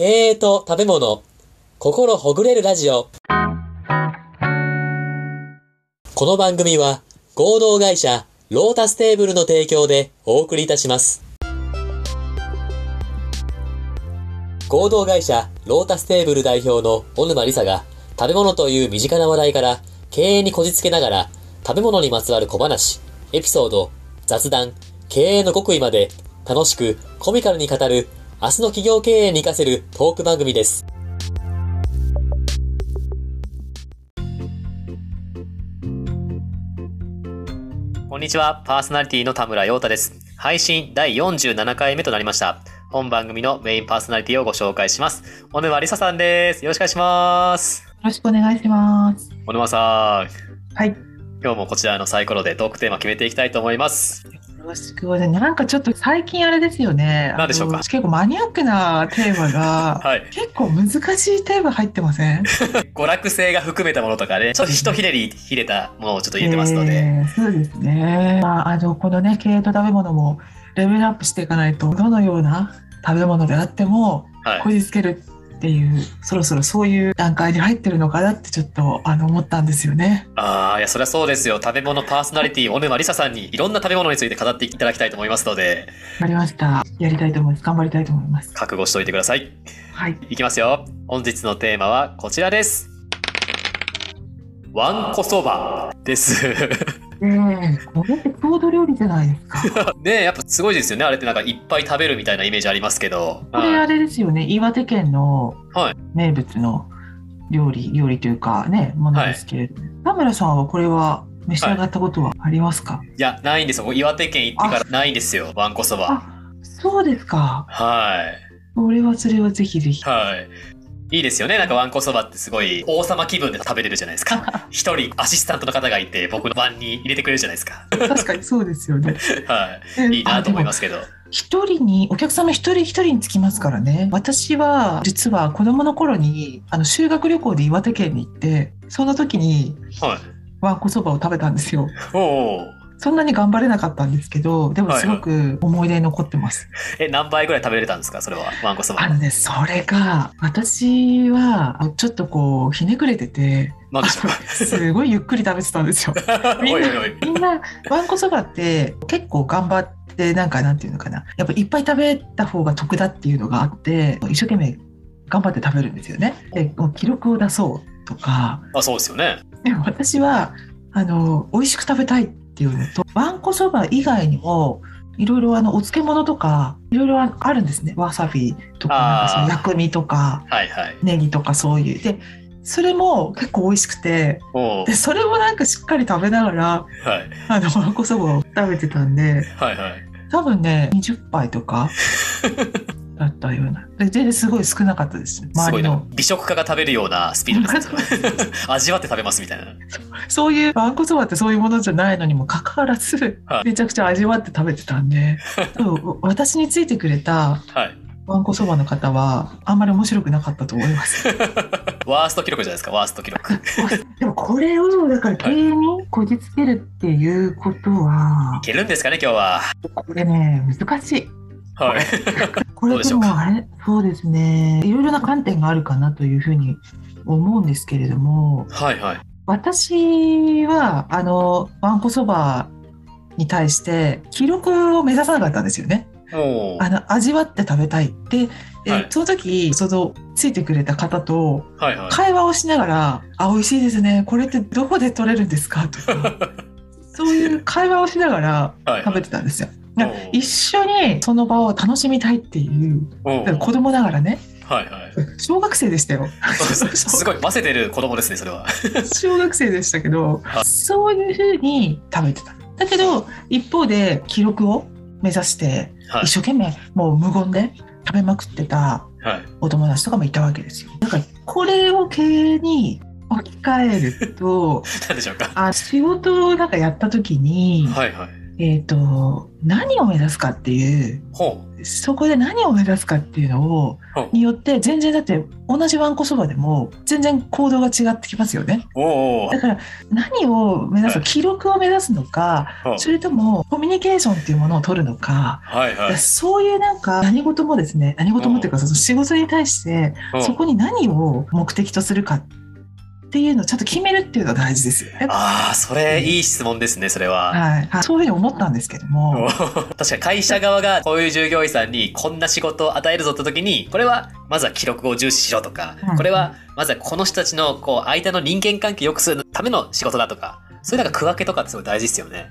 経営と食べ物、心ほぐれるラジオ。この番組は合同会社ロータステーブルの提供でお送りいたします。合同会社ロータステーブル代表の小沼理沙が食べ物という身近な話題から経営にこじつけながら食べ物にまつわる小話、エピソード、雑談、経営の極意まで楽しくコミカルに語る明日の企業経営に活かせるトーク番組です。こんにちは、パーソナリティの田村陽太です。配信第47回目となりました。本番組のメインパーソナリティをご紹介します。小沼理沙さんです。よろしくお願いします。よろしくお願いします。小沼さん、はい。今日もこちらのサイコロでトークテーマ決めていきたいと思います。よろしくお願い。なんかちょっと最近あれですよね。何でしょうか？結構マニアックなテーマが、はい。結構難しいテーマ入ってません？娯楽性が含めたものとかね、ちょっと一ひねりひれたものをちょっと入れてますので。えーそうですね。まあ、あの、このね、経営と食べ物もレベルアップしていかないと、どのような食べ物であっても、はいこ。じつけるっていう、そろそろそういう段階に入ってるのかなってちょっと、あの、思ったんですよね。ああ、いや、そりゃそうですよ。食べ物パーソナリティ、小沼理沙さんにいろんな食べ物について語っていただきたいと思いますので、わかりました。やりたいと思います。頑張りたいと思います。覚悟しておいてください。はい。いきますよ。本日のテーマはこちらです。わんこそばです。ねえ、これって郷土料理じゃないですか。ねえ、やっぱすごいですよね。あれってなんかいっぱい食べるみたいなイメージありますけど。これあれですよね、岩手県のはい名物の料理、料理というかね、ものですけれども、田村さんはこれは召し上がったことはありますか、いや、ないんですよ。岩手県行ってからないんですよ。わんこそば。あ、そうですか。はい。これはそれはぜひぜひ。はい。いいですよね。なんかわんこそばってすごい王様気分で食べれるじゃないですか。一人アシスタントの方がいて僕の番に入れてくれるじゃないですか。確かにそうですよね。はい。いいなと思いますすけど。一人に、お客様一人一人につきますからね。私は、実は子供の頃に、あの、修学旅行で岩手県に行って、その時に、はい。わんこそばを食べたんですよ。おお。そんなに頑張れなかったんですけど、でもはいはいすごく思い出に残ってます。え、何倍ぐらい食べれたんですかそれは？わんこそばあ。のね、それが、私は、ちょっとこう、ひねくれてて。すごいゆっくり食べてたんですよ。おいおいおい。みんな、わんこそばって結構頑張って、なんかなんていうのかな。やっぱいっぱい食べた方が得だっていうのがあって、一生懸命頑張って食べるんですよね。で、もう記録を出そうとか、あ、そうですよね。でも私は、あの、美味しく食べたいっていうのと、わんこそば以外にも、いろいろあの、お漬物とか、いろいろあるんですね。わさびとか、なんかその薬味とか、はいはい。ネギとかそういう。で、それも結構美味しくて、で、。それもなんかしっかり食べながら、はい。あの、わんこそばを食べてたんで、はいはい。多分ね、20杯とか だったような。で、全然すごい少なかったです。周りの。。美食家が食べるようなスピードです。味わって食べますみたいな。そういう、わんこそばってそういうものじゃないのにもかかわらずはい、めちゃくちゃ味わって食べてたんで、私についてくれたはい。わんこそばの方は、あんまり面白くなかったと思います。ワースト記録じゃないですか、ワースト記録。いでもこれを、だから経営にこじつけるっていうことは、けるんですかね、今日は。これね、難しい。はい。これでもあれ、そうですね。いろいろな観点があるかなというふうに思うんですけれども、はいはい。私は、あの、わんこそばに対して、記録を目指さなかったんですよね。あの、味わって食べたい。で、えはいその時、その、ついてくれた方と、はいはい。会話をしながら、あ、美味しいですね。これってどこで取れるんですか？とか、そういう会話をしながらはい食べてたんですよ。おー一緒にその場を楽しみたいっていう、子供ながらね、はいはい。小学生でしたよ。すごい、ませてる子供ですね、それは。小学生でしたけどは、そういうふうに食べてた。だけど、一方で記録を目指して、はい一。生懸命もう無言で食べまくってたはい。お友達とかもいたわけですよ。だから、これを経営に置き換えると、何でしょうか。あ仕事をなんかやった時に、はいはい。えっ、と、何を目指すかっていう、ほそこで何を目指すかっていうのを、によって、全然だって同じわんこそばでも、全然行動が違ってきますよね。だ。から、何を目指すはい記録を目指すのか、それともコミュニケーションっていうものを取るのか、はいはい。そういうなんか何事もですね、何事もっていうか、その仕事に対して、うんそこに何を目的とするかっていうのをちゃんと決めるっていうのが大事ですよね。ああ、それいい質問ですね、それは。はい、はいそういうふうに思ったんですけども、確かに会社側がこういう従業員さんにこんな仕事を与えるぞって時にこれはまずは記録を重視しろとか、うんこれはまずはこの人たちのこう間の人間関係を良くするための仕事だとかそういうなんか区分けとかってすごい大事ですよね。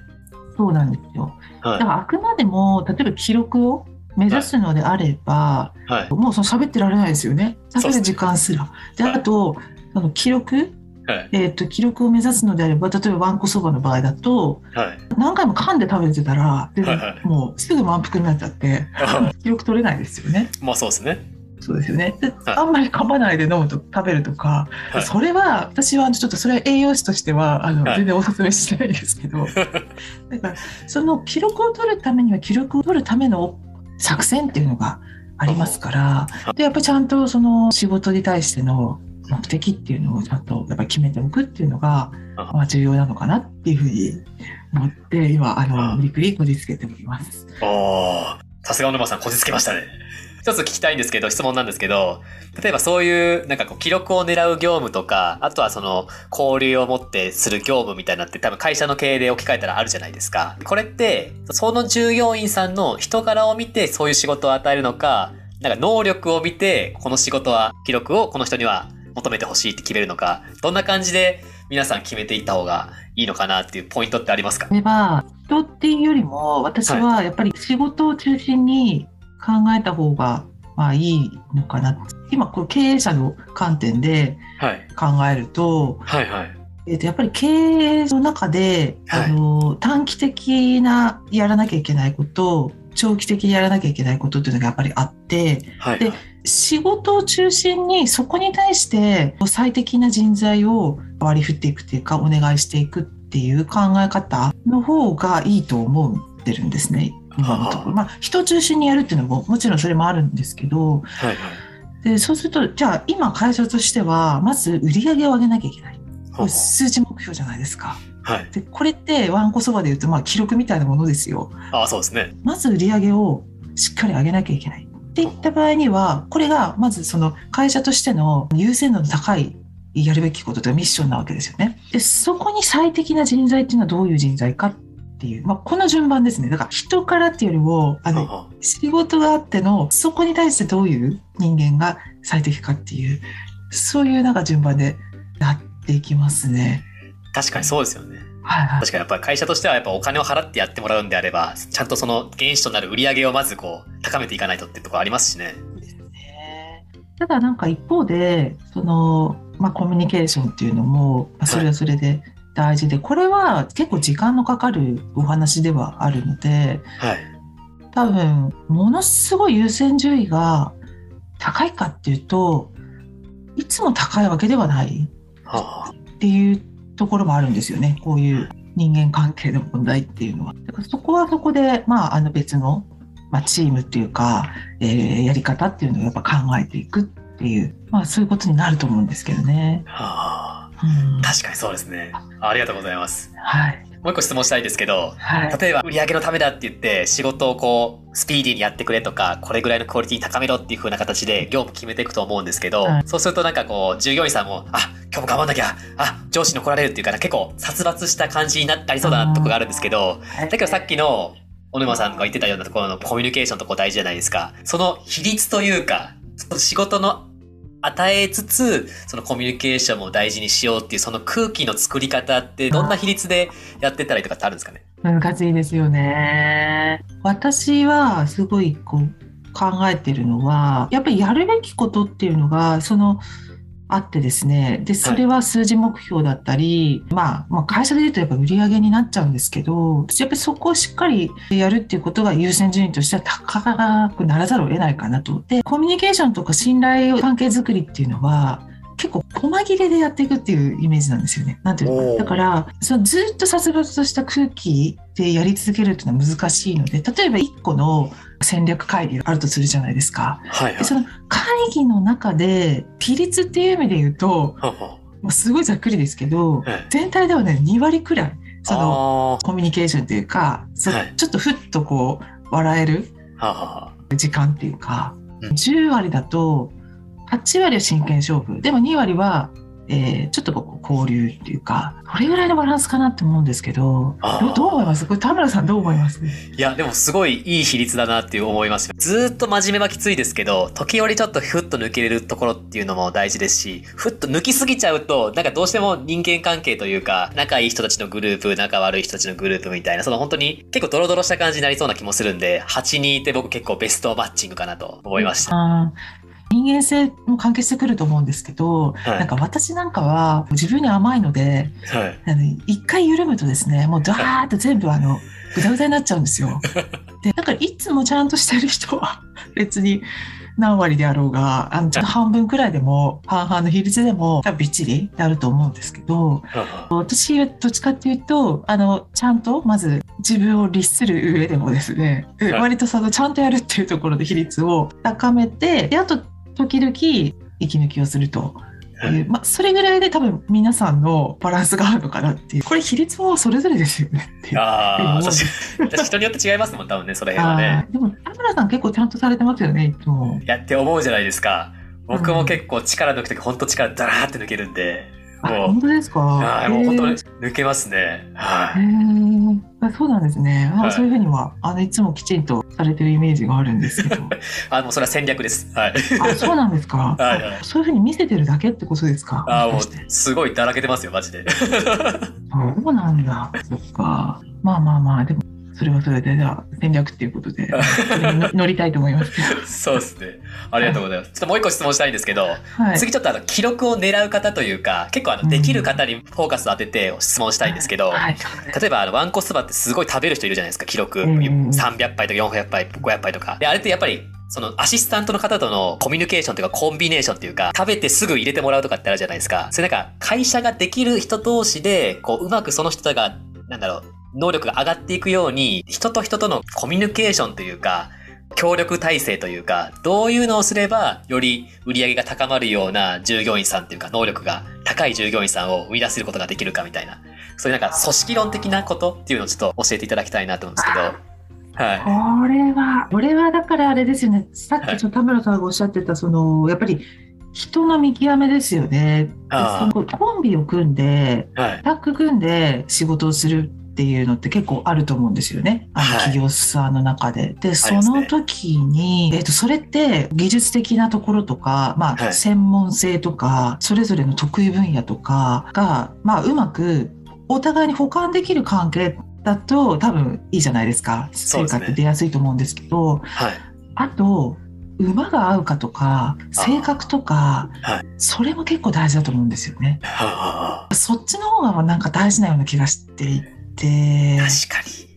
そうなんですよ。だはいからあくまでも、例えば記録を目指すのであれば、はいもうその喋ってられないですよね喋る時間すら。で、あと、その記録、はい。えっ、と、記録を目指すのであれば、例えばわんこそばの場合だと、はい。何回も噛んで食べてたら、ではいはい。もうすぐ満腹になっちゃって、記録取れないですよね。まあそうですね。そうですよね。ではい。あんまり噛まないで飲むと食べるとか、はい。それは私はちょっとそれは栄養士としてはあの、はい。全然お勧めしないですけど、だからその記録を取るためには記録を取るための作戦っていうのがありますから、でやっぱりちゃんとその仕事に対しての目的っていうのをちゃんとやっぱり決めておくっていうのが、あまあ、重要なのかなっていうふうに思って今ああの無理くりこじつけております。おおさすが小沼さんこじつけましたね。一つ聞きたいんですけど質問なんですけど例えばそういうなんかこう記録を狙う業務とかあとはその交流を持ってする業務みたいなのって多分会社の経営で置き換えたらあるじゃないですか。これってその従業員さんの人柄を見てそういう仕事を与えるのかなんか能力を見てこの仕事は記録をこの人には求めてほしいって決めるのかどんな感じで皆さん決めていった方がいいのかなっていうポイントってありますか？これは人っていうよりも私はやっぱり仕事を中心に考えた方がまあいいのかな。今こう経営者の観点ではい。考えると,、はいはい。えーとやっぱり経営の中で、はい。あの短期的なやらなきゃいけないこと長期的にやらなきゃいけないことっていうのがやっぱりあってはいで仕事を中心にそこに対して最適な人材を割り振っていくっていうかお願いしていくっていう考え方の方がいいと思ってるんですね今のところ。まあ人中心にやるっていうのももちろんそれもあるんですけどはいはい。でそうするとじゃあ今会社としてはまず売り上げを上げなきゃいけない。数字目標じゃないですか。はい。でこれってわんこそばで言うとまあ記録みたいなものですよ。ああ、そうですね。まず売り上げをしっかり上げなきゃいけない。っていった場合には、これがまずその会社としての優先度の高いやるべきことというかミッションなわけですよね。で、そこに最適な人材っていうのはどういう人材かっていう、まあ、この順番ですね。だから人からっていうよりも、あの、は仕事があっての、そこに対してどういう人間が最適かっていう、そういうなんか順番でやっていきますね。確かにそうですよね。はいはい。確かにやっぱり会社としてはやっぱお金を払ってやってもらうんであれば、ちゃんとその原資となる売り上げをまずこう高めていかないとってところありますしね。ねただなんか一方でその、まあ、コミュニケーションっていうのもまあそれはそれで大事で、これは結構時間のかかるお話ではあるのではい。多分ものすごい優先順位が高いかっていうといつも高いわけではないはっていうところもあるんですよねこういう人間関係の問題っていうのは。だからそこはそこで、まあ、あの別の、まあ、チームっていうか、えーやり方っていうのをやっぱ考えていくっていう、まあ、そういうことになると思うんですけどね。あ。はあ。うん確かにそうですね。ありがとうございます。はい。もう一個質問したいんですけど、はい。例えば売り上げのためだって言って仕事をこうスピーディーにやってくれとかこれぐらいのクオリティ高めろっていう風な形で業務決めていくと思うんですけど、はい。そうするとなんかこう従業員さんもあ今日も頑張んなきゃあ上司に怒られるっていうかな結構殺伐した感じになったりそうだなとこがあるんですけどだけどさっきの小沼さんが言ってたようなところのコミュニケーションとこ大事じゃないですか。その比率というかその仕事の与えつつそのコミュニケーションも大事にしようっていうその空気の作り方ってどんな比率でやってったらいいとかってあるんですかね？難しいですよね。私はすごいこう考えてるのは、やっぱりやるべきことっていうのが、その、あってですね。で、それは数字目標だったり、まあ、まあ、会社で言うとやっぱ売り上げになっちゃうんですけど、やっぱりそこをしっかりやるっていうことが優先順位としては高くならざるを得ないかなと。で、コミュニケーションとか信頼関係づくりっていうのは、結構細切れでやっていくっていうイメージなんですよね。なんていうのかだからそのずっと殺伐とした空気でやり続けるっていうのは難しいので例えば1個の戦略会議があるとするじゃないですか。はいはい。でその会議の中で比率っていう意味で言うとすごいざっくりですけどはい全体ではね2割くらいそのあコミュニケーションっていうか、そはい。ちょっとふっとこう笑える時間っていうか、うん。10割だと8割は真剣勝負。でも2割は、えーちょっとこう交流っていうかこれぐらいのバランスかなって思うんですけどどどう思います？これ田村さんどう思います？いや、でもすごいいい比率だなっていう思います。ずーっと真面目はきついですけど、時折ちょっとふっと抜けれるところっていうのも大事ですし、ふっと抜きすぎちゃうと、なんかどうしても人間関係というか、仲いい人たちのグループ、仲悪い人たちのグループみたいな、その本当に結構ドロドロした感じになりそうな気もするんで、8人いて僕結構ベストマッチングかなと思いました。人間性も関係してくると思うんですけど、はい。なんか私なんかは自分に甘いのではい。あの一回緩むとですねもうダーッと全部あのぐだぐだになっちゃうんですよ。でだからいつもちゃんとしてる人は別に何割であろうがあのちょっと半分くらいでも半々の比率でも多分びっちりやると思うんですけど私はどっちかっていうとあのちゃんとまず自分を律する上でもですね、はい。割とそのちゃんとやるっていうところで比率を高めてであと時々息抜きをするという、まあ、それぐらいで多分皆さんのバランスがあるのかなっていうこれ比率もそれぞれですよねって。ああ、人によって違いますもん、多分ね、その辺は ね。でも田村さん結構ちゃんとされてますよねいつも。やって思うじゃないですか。僕も結構力抜くとき、ほんと力ダラーって抜けるんで、あもう本当ですか？はい、もう本当に抜けますね。はへい。ーあそうなんですね。まあはいそういうふうにはあのいつもきちんとされてるイメージがあるんですけど。あ、もうそれは戦略です。はい。あそうなんですか？はいはいあそういうふうに見せてるだけってことですか？あ、もうすごいだらけてますよ、マジで。そうなんだ。そっか。まあまあまあでもそれはそれでじゃあ戦略っていうことで乗乗りたいと思います。そうですね。ありがとうございます。ちょっともう一個質問したいんですけど、はい。次ちょっとあの、記録を狙う方というか、結構あの、うんできる方にフォーカスを当てて質問したいんですけど、はい。例えばあの、ワンコスバってすごい食べる人いるじゃないですか、記録。うんうん300杯とか400杯、500杯とか。で、あれってやっぱり、そのアシスタントの方とのコミュニケーションというかコンビネーションというか、食べてすぐ入れてもらうとかってあるじゃないですか。それなんか、会社ができる人同士で、こう、うまくその人が、なんだろう、能力が上がっていくように、人と人とのコミュニケーションというか、協力体制というか、どういうのをすれば、より売り上げが高まるような従業員さんというか、能力が高い従業員さんを生み出せることができるかみたいな、そういうなんか組織論的なことっていうのをちょっと教えていただきたいなと思うんですけど、はい。これは、これはだからあれですよね。さっきちょっと田村さんがおっしゃってた、その、やっぱり人の見極めですよね。そのコンビを組んで、はい。タッグ組んで仕事をするっていうのって結構あると思うんですよね。あのはい企業さんの中で。で、そりますねの時に、えっと、それって技術的なところとか、まあ、はい専門性とか、それぞれの得意分野とかが、まあ、うまくお互いに補完できる関係だと多分いいじゃないですか。成果って出やすいと思うんですけど、はい。あと、馬が合うかとか、性格とか、はいそれも結構大事だと思うんですよね。はそっちの方がなんか大事なような気がしてい確かに。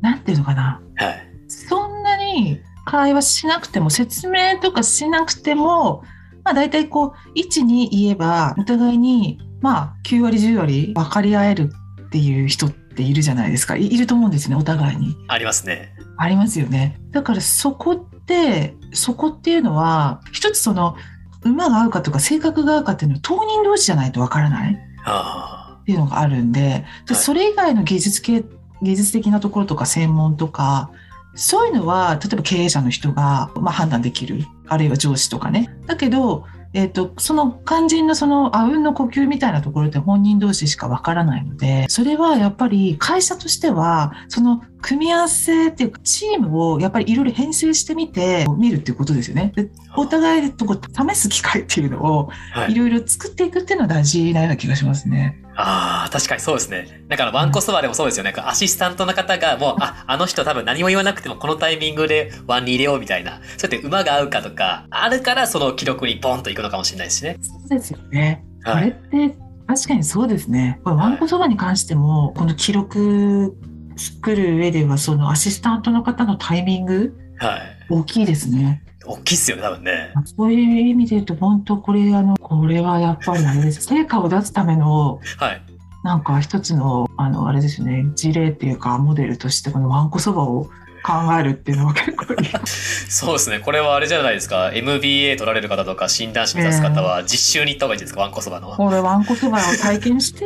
なんていうのかな。はい。そんなに会話しなくても、説明とかしなくても、まあ大体こう、位置に言えば、お互いに、まあ9割10割分かり合えるっていう人っているじゃないですか。いいると思うんですね、お互いに。ありますね。ありますよね。だからそこって、そこっていうのは、一つその、馬が合うかとか性格が合うかっていうのは当人同士じゃないとわからないはっていうのがあるんで、ではいそれ以外の技術系、技術的なところとか専門とか、そういうのは、例えば経営者の人が、まあ、判断できる。あるいは上司とかね。だけど、えっ、と、その肝心のその、あうんの呼吸みたいなところって本人同士しかわからないので、それはやっぱり会社としては、その組み合わせっていうか、チームをやっぱりいろいろ編成してみて、見るっていうことですよね。でお互いとこう試す機会っていうのを、い。ろいろ作っていくっていうのは大事なような気がしますね。ああ、確かにそうですね。だからワンコスバでもそうですよね。アシスタントの方がもう、あ、あの人多分何も言わなくてもこのタイミングでワンに入れようみたいな。そうやって馬が合うかとか、あるからその記録にポンといくのかもしれないですしね。そうですよね。こはい。れって確かにそうですね。これワンコそばに関しても、この記録作る上では、そのアシスタントの方のタイミングはい。大きいですね。大きいっすよね、多分ね。そういう意味で言うと、本当これ、あの、これはやっぱりあれです。成果を出すための、はい。なんか一つの、あの、あれですよね、事例っていうか、モデルとして、このわんこそばを考えるっていうのは結構いい。そうですね。これはあれじゃないですか。MBA 取られる方とか、診断士目指す方は、実習に行った方がいいですか、わんこそばの。これ、わんこそばを体験して、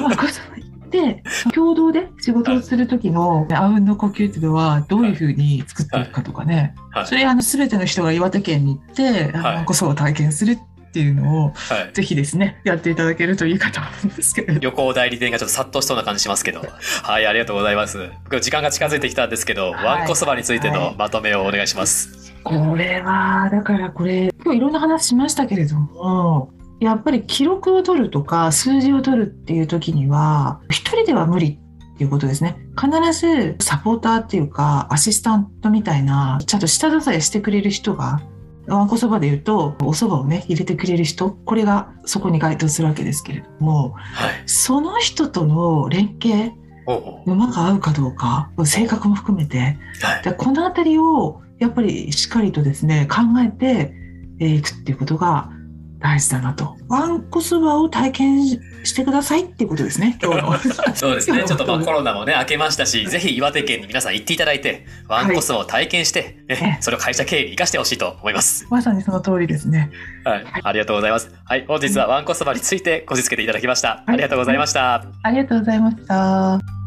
わんこそば行って、共同で仕事をする時のあうんの呼吸っていうのは、どういうふうに作っていくかとかね。はい。それ、あの、すべての人が岩手県に行って、はいわんこそばを体験するっていうのを、はい。ぜひですね、やっていただけるといいかと思うんですけれど。旅行代理店がちょっと殺到しそうな感じしますけど。はい、ありがとうございます。僕時間が近づいてきたんですけど、はいわんこそばについてはいのまとめをお願いします。これは、だからこれ、今日いろんな話しましたけれども、やっぱり記録を取るとか数字を取るっていう時には、一人では無理っていうことですね。必ずサポーターっていうか、アシスタントみたいな、ちゃんと下支えしてくれる人が、わんこそばで言うと、お蕎麦をね、入れてくれる人、これがそこに該当するわけですけれども、はい。その人との連携、馬が合うかどうか、性格も含めて、はい。でこのあたりをやっぱりしっかりとですね考えてえーいくっていうことが大事だなと。ワンコそばを体験してくださいっていうことですね 今日の。そうですね。ちょっとまあコロナもね、明けましたし、ぜひ岩手県に皆さん行っていただいて、ワンコそばを体験して、ねえそれを会社経営に生かしてほしいと思います。まさにその通りですね。はい。ありがとうございます。はい。本日はワンコそばについてこじつけていただきました。ありがとうございました。ありがとうございました。